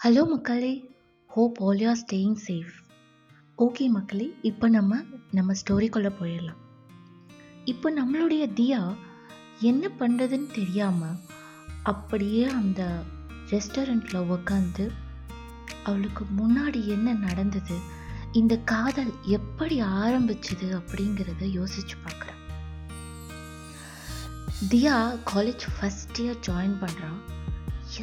Hello மக்களே hope all you are staying safe okay மக்களே இப்போ நம்ம நம்ம ஸ்டோரிக்குள்ளே போயிடலாம். இப்போ நம்மளுடைய தியா என்ன பண்ணுறதுன்னு தெரியாமல் அப்படியே அந்த ரெஸ்டாரண்ட்டில் உக்காந்து அவளுக்கு முன்னாடி என்ன நடந்தது இந்த காதல் எப்படி ஆரம்பிச்சுது அப்படிங்கிறத யோசிச்சு பார்க்குறேன் Diya college first year join பண்ணுறான்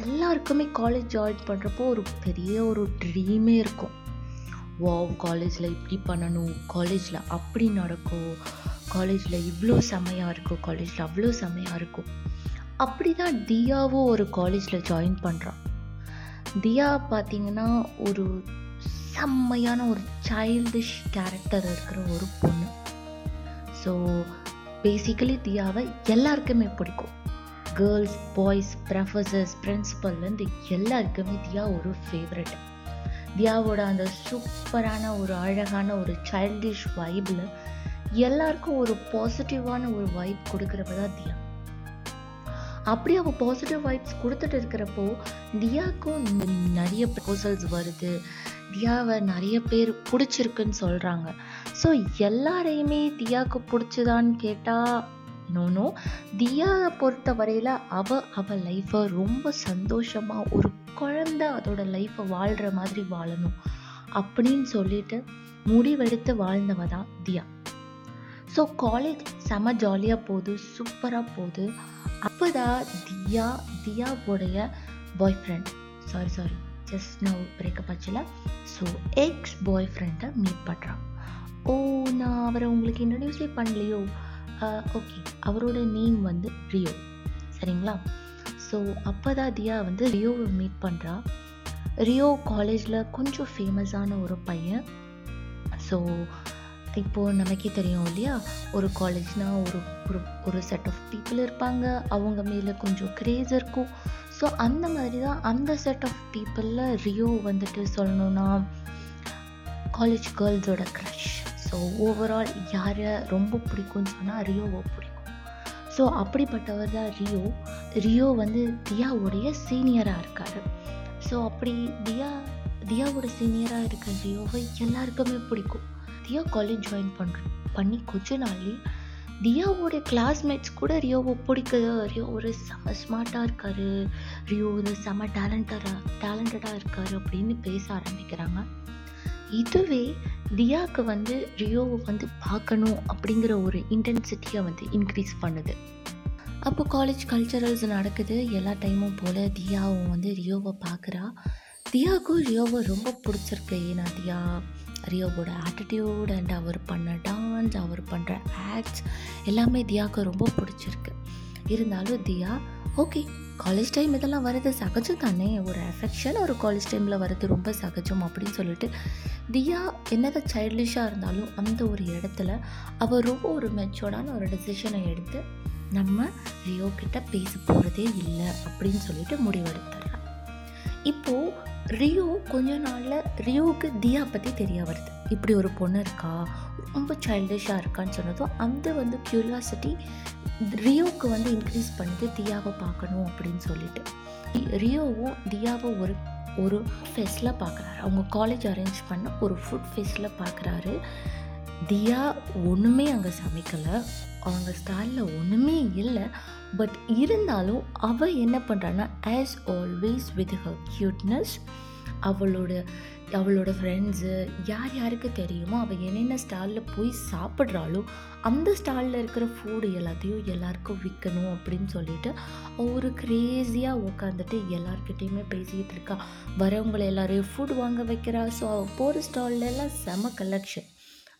எல்லாருக்குமே காலேஜ் ஜாயின் பண்ணுறப்போ ஒரு பெரிய ஒரு ட்ரீமே இருக்கும். வா காலேஜில் இப்படி பண்ணணும் காலேஜில் அப்படி நடக்கும் காலேஜில் இவ்வளோ செமையாக இருக்கும் காலேஜில் அவ்வளோ செமையாக இருக்கும். அப்படி தான் தியாவும் ஒரு காலேஜில் ஜாயின் பண்ணுறான் தியா பார்த்தீங்கன்னா ஒரு செம்மையான ஒரு சைல்டிஷ் கேரக்டர் இருக்கிற ஒரு பொண்ணு. ஸோ பேசிக்கலி தியாவை எல்லாருக்குமே பிடிக்கும். கேர்ள்ஸ் பாய்ஸ் ப்ரொஃபஸர்ஸ் பிரின்சிபல்லேருந்து எல்லாருக்குமே தியா ஒரு ஃபேவரட் தியாவோட அந்த சூப்பரான ஒரு அழகான ஒரு சைல்டிஷ் வைப்பில் எல்லாருக்கும் ஒரு பாசிட்டிவான ஒரு வைப் கொடுக்குறப்ப தான் தியா. அப்படி அவள் பாசிட்டிவ் வைப்ஸ் கொடுத்துட்டு இருக்கிறப்போ தியாவுக்கும் நிறைய ப்ரொபோசல்ஸ் வருது. தியாவை நிறைய பேர் பிடிச்சிருக்குன்னு சொல்கிறாங்க ஸோ எல்லாரையுமே தியாவுக்கு பிடிச்சதான்னு கேட்டால் நோனோ தியாவை பொறுத்த வரையில் அவ அவள் லைஃப்பை ரொம்ப சந்தோஷமாக ஒரு குழந்த அதோட லைஃப்பை வாழ்கிற மாதிரி வாழணும். அப்படின்னு சொல்லிட்டு முடிவெடுத்து வாழ்ந்தவ தான் தியா. ஸோ காலேஜ் செம ஜாலியாக போகுது சூப்பராக போகுது. அப்போ தான் Diya தியாவுடைய boy friend sorry sorry just நான் பிரேக்கப் ஆச்சுல. ஸோ எக்ஸ் பாய் ஃப்ரெண்டை மீட் பண்ணுறான் ஓ நான் அவரை உங்களுக்கு இன்ட்ரடியூஸே பண்ணலையோ? ஓகே அவரோட நேம் வந்து ரியோ. சரிங்களா? ஸோ அப்போ தான் தியா வந்து ரியோவை மீட் பண்ணுறா ரியோ காலேஜில் கொஞ்சம் ஃபேமஸான ஒரு பையன். ஸோ இப்போது நமக்கே தெரியும் இல்லையா? ஒரு காலேஜ்னால் ஒரு ஒரு ஒரு செட் ஆஃப் பீப்புள் இருப்பாங்க. அவங்க மேலே கொஞ்சம் க்ரேஸ் இருக்கும். ஸோ அந்த மாதிரி தான் அந்த செட் ஆஃப் பீப்புளில் ரியோ வந்துட்டு சொல்லணுன்னா காலேஜ் கேர்ள்ஸோட க்ரஷ் ஸோ ஓவரால் யாரை ரொம்ப பிடிக்கும்னு சொன்னால் ரியோவை பிடிக்கும். ஸோ அப்படிப்பட்டவர் தான் ரியோ. ரியோ வந்து தியாவுடைய சீனியராக இருக்கார். ஸோ அப்படி தியா தியாவோட சீனியராக இருக்க ரியோவை எல்லாருக்குமே பிடிக்கும். தியா காலேஜ் ஜாயின் பண்ணுற பண்ணி கொஞ்ச நாள்லேயே தியாவோடைய கிளாஸ்மேட்ஸ் கூட ரியோவை பிடிக்குது. ரியோ ஒரு செம ஸ்மார்ட்டாக இருக்கார். ரியோ ஒரு செம டேலண்டடாக டேலண்டடாக இருக்கார் அப்படின்னு பேச ஆரம்பிக்கிறாங்க. இதுவே தியாவுக்கு வந்து ரியோவை வந்து பார்க்கணும் அப்படிங்கிற ஒரு இன்டென்சிட்டியை வந்து இன்க்ரீஸ் பண்ணுது. அப்போ காலேஜ் கல்ச்சரல்ஸ் நடக்குது எல்லா டைமும் போல் தியாவும் வந்து ரியோவை பார்க்குறா. தியாவுக்கும் ரியோவை ரொம்ப பிடிச்சிருக்கு. ஏன்னா தியா ரியோவோட ஆட்டிடியூட் அண்ட் அவர் பண்ண டான்ஸ் அவர் பண்ணுற ஆக்ட்ஸ் எல்லாமே தியாவுக்கு ரொம்ப பிடிச்சிருக்கு. இருந்தாலும் தியா ஓகே காலேஜ் டைம் இதெல்லாம் வர்றது சகஜம் தானே? ஒரு அஃபெக்ஷன் ஒரு காலேஜ் டைமில் வர்றது ரொம்ப சகஜம் அப்படின்னு சொல்லிட்டு தியா என்னதான் சைல்டிஷாக இருந்தாலும் அந்த ஒரு இடத்துல அவள் ரொம்ப ஒரு மெச்சோர்டான ஒரு டெசிஷனை எடுத்து நம்ம ரியோ கிட்ட பேச போகிறதே இல்லை அப்படின்னு சொல்லிட்டு முடிவெடுத்துடுறான் இப்போது ரியோ கொஞ்ச நாளில் ரியோவுக்கு தியா பற்றி தெரிய வருது. இப்படி ஒரு பொண்ணு இருக்கா? ரொம்ப சைல்டிஷாக இருக்கான்னு சொன்னதும் அந்த வந்து க்யூரியாசிட்டி ரியோவுக்கு வந்து இன்க்ரீஸ் பண்ணிட்டு தியாவை பார்க்கணும் அப்படின்னு சொல்லிட்டு. ரியோவும் தியாவை ஒரு ஒரு ஃபெஸ்டில் பார்க்குறாரு. அவங்க காலேஜ் அரேஞ்ச் பண்ண ஒரு ஃபுட் ஃபெஸ்டில் பார்க்குறாரு. தியா ஒன்றுமே அங்கே சமைக்கலை. அவங்க ஸ்டாலில் ஒன்றுமே இல்லை. பட் இருந்தாலும் அவள் என்ன பண்ணுறான்னா as always with her cuteness அவளோட அவளோட ஃப்ரெண்ட்ஸு யார் யாருக்கு தெரியுமோ அவள் என்னென்ன ஸ்டாலில் போய் சாப்பிட்றாளோ அந்த ஸ்டாலில் இருக்கிற ஃபுட் எல்லாத்தையும் எல்லாருக்கும் விற்கணும் அப்படின்னு சொல்லிட்டு ஒரு க்ரேஸியாக உட்காந்துட்டு எல்லாருக்கிட்டேயுமே பேசிக்கிட்டு இருக்கா. வரவங்களை எல்லாரையும் ஃபுட் வாங்க வைக்கிறா. ஸோ அவள் போகிற ஸ்டால்லாம் செம கலெக்ஷன்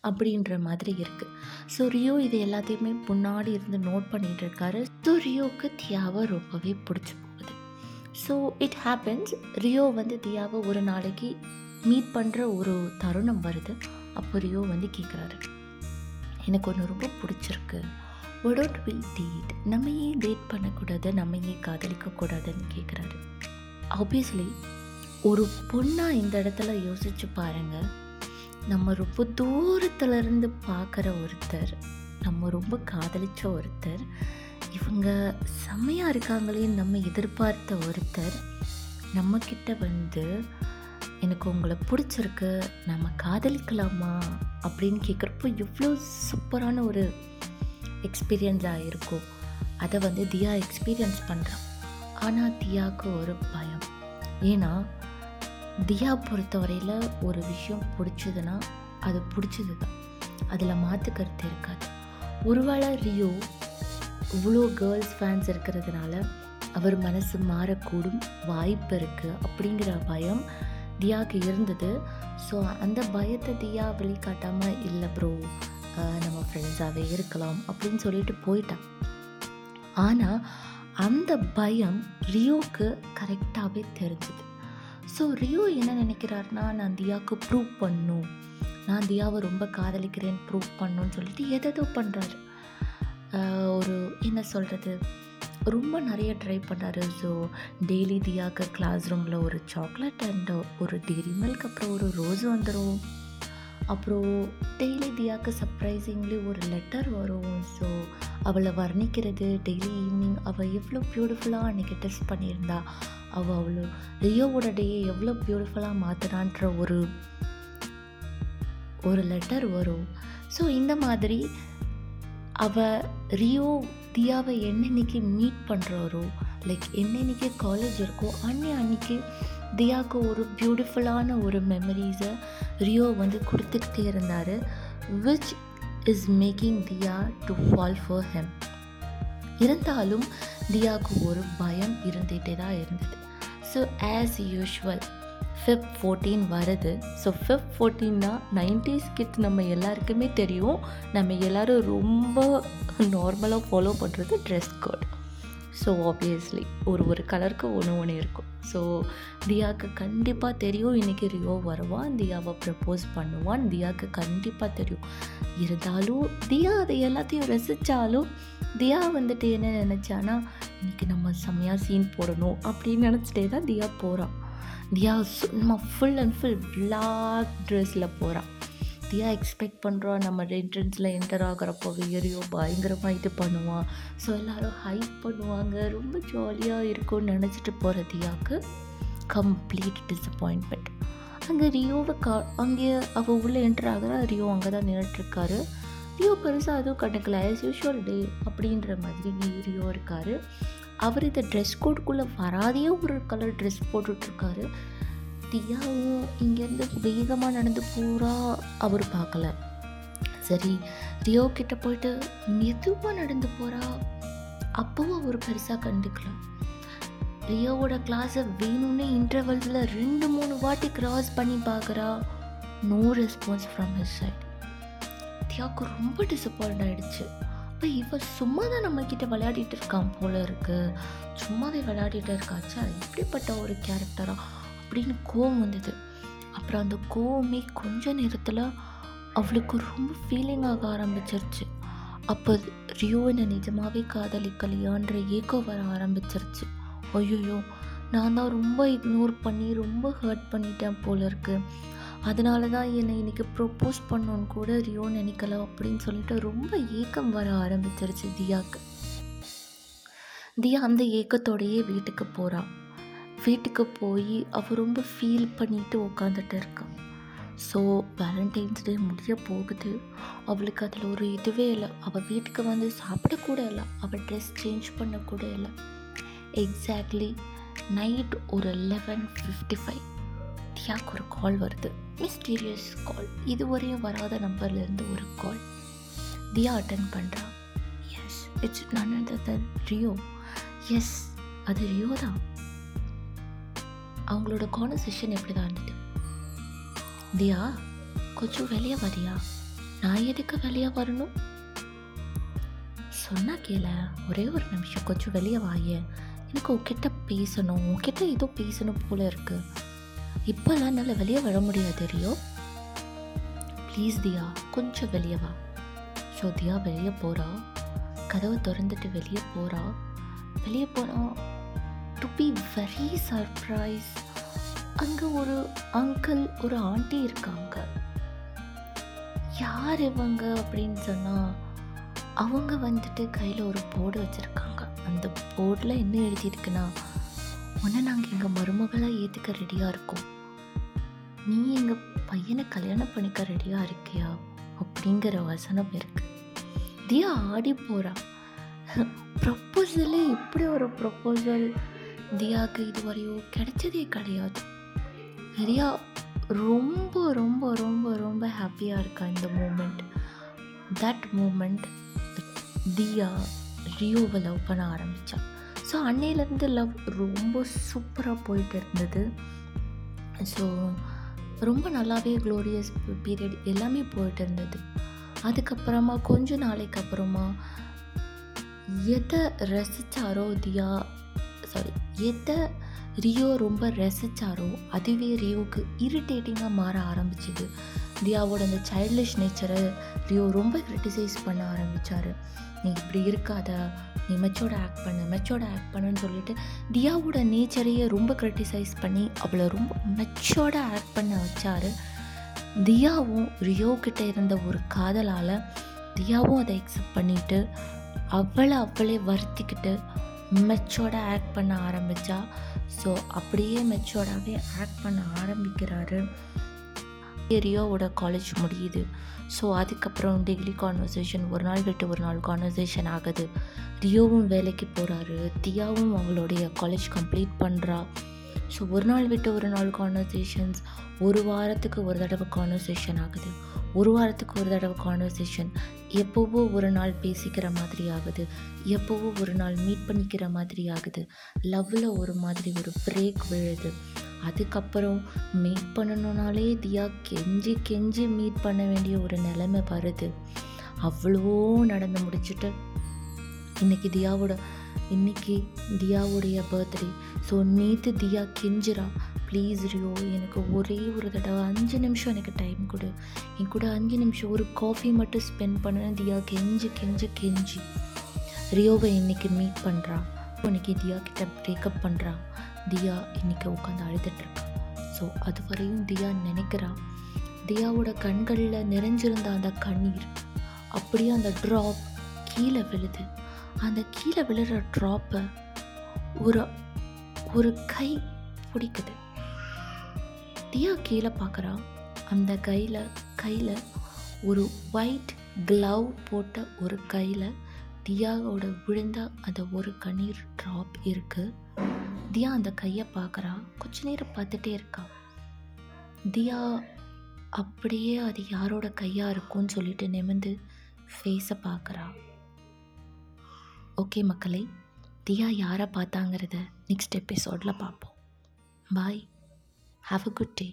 அப்படின்ற மாதிரி இருக்குது ஸோ ரியோ இது எல்லாத்தையுமே முன்னாடி இருந்து நோட் பண்ணிகிட்டு இருக்காரு. ஸோ ரியோவுக்கு தியாவை ரொம்பவே பிடிச்சி போகுது. ஸோ இட் ஹேப்பன்ஸ் ரியோ வந்து தியாவை ஒரு நாளைக்கு மீட் பண்ணுற ஒரு தருணம் வருது. அப்போ ரியோ வந்து கேட்குறாரு எனக்கு ஒன்று ரொம்ப பிடிச்சிருக்கு. ஒடோட் வில் டேட் நம்ம ஏன் டேட் பண்ணக்கூடாது? நம்ம ஏன் காதலிக்கக்கூடாதுன்னு கேட்குறாரு ஆப்வியஸ்லி ஒரு பொண்ணாக இந்த இடத்துல யோசிச்சு பாருங்கள் நம்ம ரொம்ப தூரத்துலேருந்து பார்க்குற ஒருத்தர் நம்ம ரொம்ப காதலிச்ச ஒருத்தர் இவங்க செம்மையாக இருக்காங்களேன்னு நம்ம எதிர்பார்த்த ஒருத்தர் நம்மக்கிட்ட வந்து எனக்கு உங்களை பிடிச்சிருக்கு நம்ம காதலிக்கலாமா? அப்படின்னு கேட்குறப்போ எவ்வளோ சூப்பரான ஒரு எக்ஸ்பீரியன்ஸாக இருக்கும். அதை வந்து தியா எக்ஸ்பீரியன்ஸ் பண்ணுறான் ஆனால் தியாவுக்கு ஒரு பயம். ஏன்னா தியா பொறுத்தவரையில் ஒரு விஷயம் பிடிச்சதுன்னா அது பிடிச்சது தான் அதில் மாற்று கருத்து இருக்காது. ஒருவேளை ரியோ இவ்வளோ கேர்ள்ஸ் ஃபேன்ஸ் இருக்கிறதுனால அவர் மனசு மாறக்கூடும் வாய்ப்பு இருக்குது அப்படிங்கிற பயம் தியாவுக்கு இருந்தது. ஸோ அந்த பயத்தை தியா வெளிக்காட்டாமல் இல்லை ப்ரோ நம்ம ஃப்ரெண்ட்ஸாகவே இருக்கலாம் அப்படின்னு சொல்லிட்டு போயிட்டான் ஆனால் அந்த பயம் ரியோவுக்கு கரெக்டாகவே தெரிஞ்சுது. ஸோ ரியோ என்ன நினைக்கிறாருன்னா நான் தியாவுக்கு ப்ரூவ் பண்ணும். நான் தியாவை ரொம்ப காதலிக்கிறேன் ப்ரூவ் பண்ணணும்னு சொல்லிட்டு எதோ பண்ணுறாரு ஒரு என்ன சொல்கிறது ரொம்ப நிறைய ட்ரை பண்ணார் ஸோ டெய்லி தியாக்கு கிளாஸ் ரூமில் ஒரு சாக்லேட் அண்ட் ஒரு டெய்ரி மில்க் அப்புறம் ஒரு ரோஸ் வந்துடும் அப்புறம் டெய்லி தியாக்கு சர்ப்ரைசிங்லி ஒரு லெட்டர் வரும். ஸோ அவளை வர்ணிக்கிறது டெய்லி ஈவினிங் அவள் எவ்வளோ பியூட்டிஃபுல்லாக அன்றைக்கி டெஸ்ட் பண்ணியிருந்தா. அவள் அவ்வளோ ரியோவோட டேயை எவ்வளோ பியூட்டிஃபுல்லாக மாற்றுறான்ற ஒரு ஒரு லெட்டர் வரும். ஸோ இந்த மாதிரி அவள் ரியோ தியாவை என்னன்னைக்கு மீட் பண்ணுறாரோ லைக் என்னன்னைக்கு காலேஜ் இருக்கோ அன்னி அன்னைக்கு தியாவுக்கு ஒரு பியூட்டிஃபுல்லான ஒரு மெமரிஸை ரியோ வந்து கொடுத்துக்கிட்டே இருந்தார். Which is making Diya to fall for him இருந்தாலும் தியாவுக்கு ஒரு பயம் இருந்துகிட்டே தான் இருந்தது. So as usual fifth fourteen வருது. ஸோ ஃபிஃப்த் ஃபோர்டீன்னா நைன்டிஸ் கிட் நம்ம எல்லாருக்குமே தெரியும். நம்ம எல்லோரும் ரொம்ப நார்மலாக ஃபாலோ பண்ணுறது ட்ரெஸ் கோட் ஸோ ஆப்வியஸ்லி ஒரு ஒரு கலருக்கு ஒன்று ஒன்று இருக்கும். ஸோ தியாவுக்கு கண்டிப்பாக தெரியும். இன்றைக்கி ரியோ வருவான் தியாவை ப்ரப்போஸ் பண்ணுவான் தியாவுக்கு கண்டிப்பாக தெரியும். இருந்தாலும் தியா அதை எல்லாத்தையும் ரசித்தாலும் தியா வந்துட்டு என்ன நினச்சானா இன்றைக்கி நம்ம செம்மையாக சீன் போடணும் அப்படின்னு நினச்சிட்டே தான் தியா போகிறான் தியா சும்மா ஃபுல் அண்ட் ஃபுல் பிளாக் ட்ரெஸ்ஸில் போகிறான் தியா எக்ஸ்பெக்ட் பண்ணுறோம் நம்ம என்ட்ரன்ஸில் என்டர் ஆகிறப்போ எரியோ பயங்கரமாக இது பண்ணுவான். ஸோ எல்லோரும் ஹைப் பண்ணுவாங்க. ரொம்ப ஜாலியாக இருக்கும்னு நினச்சிட்டு போகிற தியாவுக்கு கம்ப்ளீட் டிஸப்பாயின்மெண்ட் அங்கே ரியோவை கா அங்கே அவள் உள்ளே என்டர் ஆகிறா. ரியோ அங்கே தான் நின்றுட்டுருக்காரு ரியோ பெருசாக அதுவும் கண்டுக்கல. ஆஸ் யூஷுவல் டே அப்படின்ற மாதிரி ரியோ இருக்கார். அவர் இந்த ட்ரெஸ் கோடுக்குள்ளே வராதையே ஒரு கலர் ட்ரெஸ் போட்டுட்ருக்காரு தியாவும் இங்கேருந்து வேகமாக நடந்து பூரா அவர் பார்க்கல. சரி ரியோ கிட்ட போயிட்டு மெதுவாக நடந்து போகிறா அப்போவும் அவர் பெருசாக கண்டுக்கல. ரியோவோட கிளாஸை வேணும்னே இன்டர்வல்ஸில் ரெண்டு மூணு வாட்டி கிராஸ் பண்ணி பார்க்குறா. No response from his side தியாவுக்கு ரொம்ப டிசப்பாயிண்ட் ஆகிடுச்சு அப்போ இவன் சும்மா தான் நம்மக்கிட்ட விளையாடிட்டு இருக்கான் போல இருக்கு. சும்மாவே விளையாடிட்டு இருக்காச்சா இப்படிப்பட்ட ஒரு கேரக்டரா அப்படின்னு கோவம் வந்தது. அப்புறம் அந்த கோவமே கொஞ்ச நேரத்தில் அவளுக்கு ரொம்ப ஃபீலிங் ஆக ஆரம்பிச்சிருச்சு. அப்போ ரியோ என்னை நிஜமாகவே காதலிக்கலையான்ற ஏக்கம் வர ஆரம்பிச்சிருச்சு. ஐயோயோ நான் தான் ரொம்ப இக்னோர் பண்ணி ரொம்ப ஹர்ட் பண்ணிட்டேன் போல இருக்கு. அதனால தான் என்னை இன்றைக்கி ப்ரொப்போஸ் பண்ணோன்னு கூட ரியோ நினைக்கல அப்படின்னு சொல்லிட்டு ரொம்ப ஏக்கம் வர ஆரம்பிச்சிருச்சு தியாவுக்கு தியா அந்த ஏக்கத்தோடையே வீட்டுக்கு போகிறாள் வீட்டுக்கு போய் அவள் ரொம்ப ஃபீல் பண்ணிட்டு உட்காந்துட்டு இருக்கான் ஸோ வேலண்டைன்ஸ் டே முடிய போகுது. அவளுக்கு அதில் ஒரு இதுவே இல்லை. அவள் வீட்டுக்கு வந்து சாப்பிடக்கூட இல்லை. அவள் ட்ரெஸ் சேஞ்ச் பண்ணக்கூட இல்லை. எக்ஸாக்ட்லி நைட் ஒரு லெவன் ஃபிஃப்டி ஃபைவ் தியாக்கு ஒரு கால் வருது. மிஸ்டீரியஸ் கால் இதுவரையும் வராத நம்பர்லேருந்து ஒரு கால் தியா அட்டன் பண்ணுறா எஸ் இட்ஸ் நான் தன் ரியோ எஸ் அது ரியோ தான். அவங்களோட கான்வர்சேஷன் எப்படி தான் இருந்தது? தியா கொஞ்சம் வெளியே வரியா நான் எதுக்கு வெளியே வரணும்? சொன்னா கேள. ஒரே ஒரு நிமிஷம். கொஞ்சம் வெளியே வாய. எனக்கு உன்கிட்ட பேசணும். உன்கிட்ட ஏதோ பேசணும் போல இருக்கு. இப்போல்லாம் என்னால் வெளியே வர முடியாது தெரியும் ப்ளீஸ் தியா கொஞ்சம் வெளியே வா. ஸோ தியா வெளியே போகிறா கதவை திறந்துட்டு வெளியே போகிறா வெளியே போனால் டு பி வெரி சர்ப்ரைஸ் அங்கே ஒரு அங்கிள் ஒரு ஆண்டி இருக்காங்க. யார் இவங்க அப்படின்னு சொன்னால் அவங்க வந்துட்டு கையில் ஒரு போர்டு வச்சுருக்காங்க. அந்த போர்டில் என்ன எழுதியிருக்குன்னா உன்னை நாங்கள் எங்கள் மருமகளாக ஏற்றுக்க ரெடியாக இருக்கோம். நீ எங்கள் பையனை கல்யாணம் பண்ணிக்க ரெடியாக இருக்கியா? அப்படிங்கிற வசனம் இருக்கு. தியா ஆடி போகிறா ப்ரப்போசலே இப்படி ஒரு ப்ரப்போசல் தியாவுக்கு இதுவரையும் கிடைச்சதே கிடையாது. நிறையா ரொம்ப ரொம்ப ரொம்ப ரொம்ப ஹாப்பியாக இருக்கா இந்த மூமெண்ட் தட் மூமெண்ட் தியா ரியோவை லவ் பண்ண ஆரம்பித்தான் ஸோ அன்னையிலேருந்து லவ் ரொம்ப சூப்பராக போயிட்டு இருந்தது. ஸோ ரொம்ப நல்லாவே க்ளோரியஸ் பீரியட் எல்லாமே போயிட்டு இருந்தது. அதுக்கப்புறமா கொஞ்ச நாளைக்கு அப்புறமா எதை ரசித்தாரோ தியா சாரி எதை ரியோ ரொம்ப ரசித்தாரோ அதுவே ரியோவுக்கு இரிட்டேட்டிங்காக மாற ஆரம்பிச்சிது. தியாவோட அந்த சைல்டிஷ் நேச்சரை ரியோ ரொம்ப கிரிட்டிசைஸ் பண்ண ஆரம்பித்தார் நீ இப்படி இருக்காத நீ மெச்சோட ஆக்ட் பண்ணு மெச்சோட ஆக்ட் பண்ணுன்னு சொல்லிட்டு தியாவோட நேச்சரையே ரொம்ப கிரிட்டிசைஸ் பண்ணி அவளை ரொம்ப மெச்சோட ஆக்ட் பண்ண வச்சார். தியாவும் ரியோ கிட்ட இருந்த ஒரு காதலால் தியாவும் அதை அக்செப்ட் பண்ணிட்டு அவளை அவளே வருத்திக்கிட்டு மெச்சோட ஆக்ட் பண்ண ஆரம்பித்தா ஸோ அப்படியே மெச்சோர்டாகவே ஆக்ட் பண்ண ஆரம்பிக்கிறாரு. ரியோவோட காலேஜ் முடியுது. ஸோ அதுக்கப்புறம் டெய்லி கான்வர்சேஷன் ஒரு நாள் விட்டு ஒரு நாள் கான்வர்சேஷன் ஆகுது. ரியோவும் வேலைக்கு போகிறாரு தியாவும் அவளுடைய காலேஜ் கம்ப்ளீட் பண்ணுறா ஸோ ஒரு நாள் விட்டு ஒரு நாள் கான்வர்சேஷன்ஸ் ஒரு வாரத்துக்கு ஒரு தடவை கான்வர்சேஷன் ஆகுது. ஒரு வாரத்துக்கு ஒரு தடவை கான்வர்சேஷன் எப்போவோ ஒரு நாள் பேசிக்கிற மாதிரி ஆகுது. எப்போவோ ஒரு நாள் மீட் பண்ணிக்கிற மாதிரி ஆகுது. லவ்வில் ஒரு மாதிரி ஒரு பிரேக் விழுது. அதுக்கப்புறம் மீட் பண்ணணுன்னாலே தியா கெஞ்சி கெஞ்சி மீட் பண்ண வேண்டிய ஒரு நிலைமை வருது. அவ்வளோ நடந்து முடிச்சுட்டு இன்றைக்கி தியாவோட இன்றைக்கி தியாவுடைய பர்த்டே ஸோ நேற்று தியா கெஞ்சிரா ப்ளீஸ் ரியோ எனக்கு ஒரே ஒரு தடவை அஞ்சு நிமிஷம் எனக்கு டைம் கொடு. என் கூட அஞ்சு நிமிஷம் ஒரு காஃபி மட்டும் ஸ்பெண்ட் பண்ண தியா கெஞ்சி கெஞ்சி கெஞ்சி. ரியோவை இன்றைக்கி மீட் பண்ணுறா இன்னைக்கு தியா கிட்ட பிரேக்கப் பண்ணுறா தியா இன்றைக்கி உட்காந்து அழுதுட்ருக்கா ஸோ அது வரையும் தியா நினைக்கிறா. தியாவோட கண்களில் நிறைஞ்சிருந்த அந்த கண்ணீர் அப்படியே அந்த ட்ராப் கீழே விழுது. அந்த கீழே விழுற ட்ராப்பை ஒரு ஒரு கை பிடிக்குது. தியா கீழே பார்க்குறா. அந்த கையில் கையில் ஒரு ஒயிட் க்ளவ் போட்ட ஒரு கையில் தியாவோட விழுந்த அந்த ஒரு கண்ணீர் ட்ராப் இருக்குது தியா அந்த கையை பார்க்குறா. கொஞ்ச நேரம் பார்த்துட்டே இருக்கா. தியா அப்படியே அது யாரோட கையாக இருக்கும்னு சொல்லிட்டு நிமிந்து ஃபேஸை பார்க்குறா. ஓகே மக்களே தியா யாரை பார்த்தாங்கிறத நெக்ஸ்ட் எபிசோடில் பார்ப்போம். பாய் ஹாவ் அ குட் டே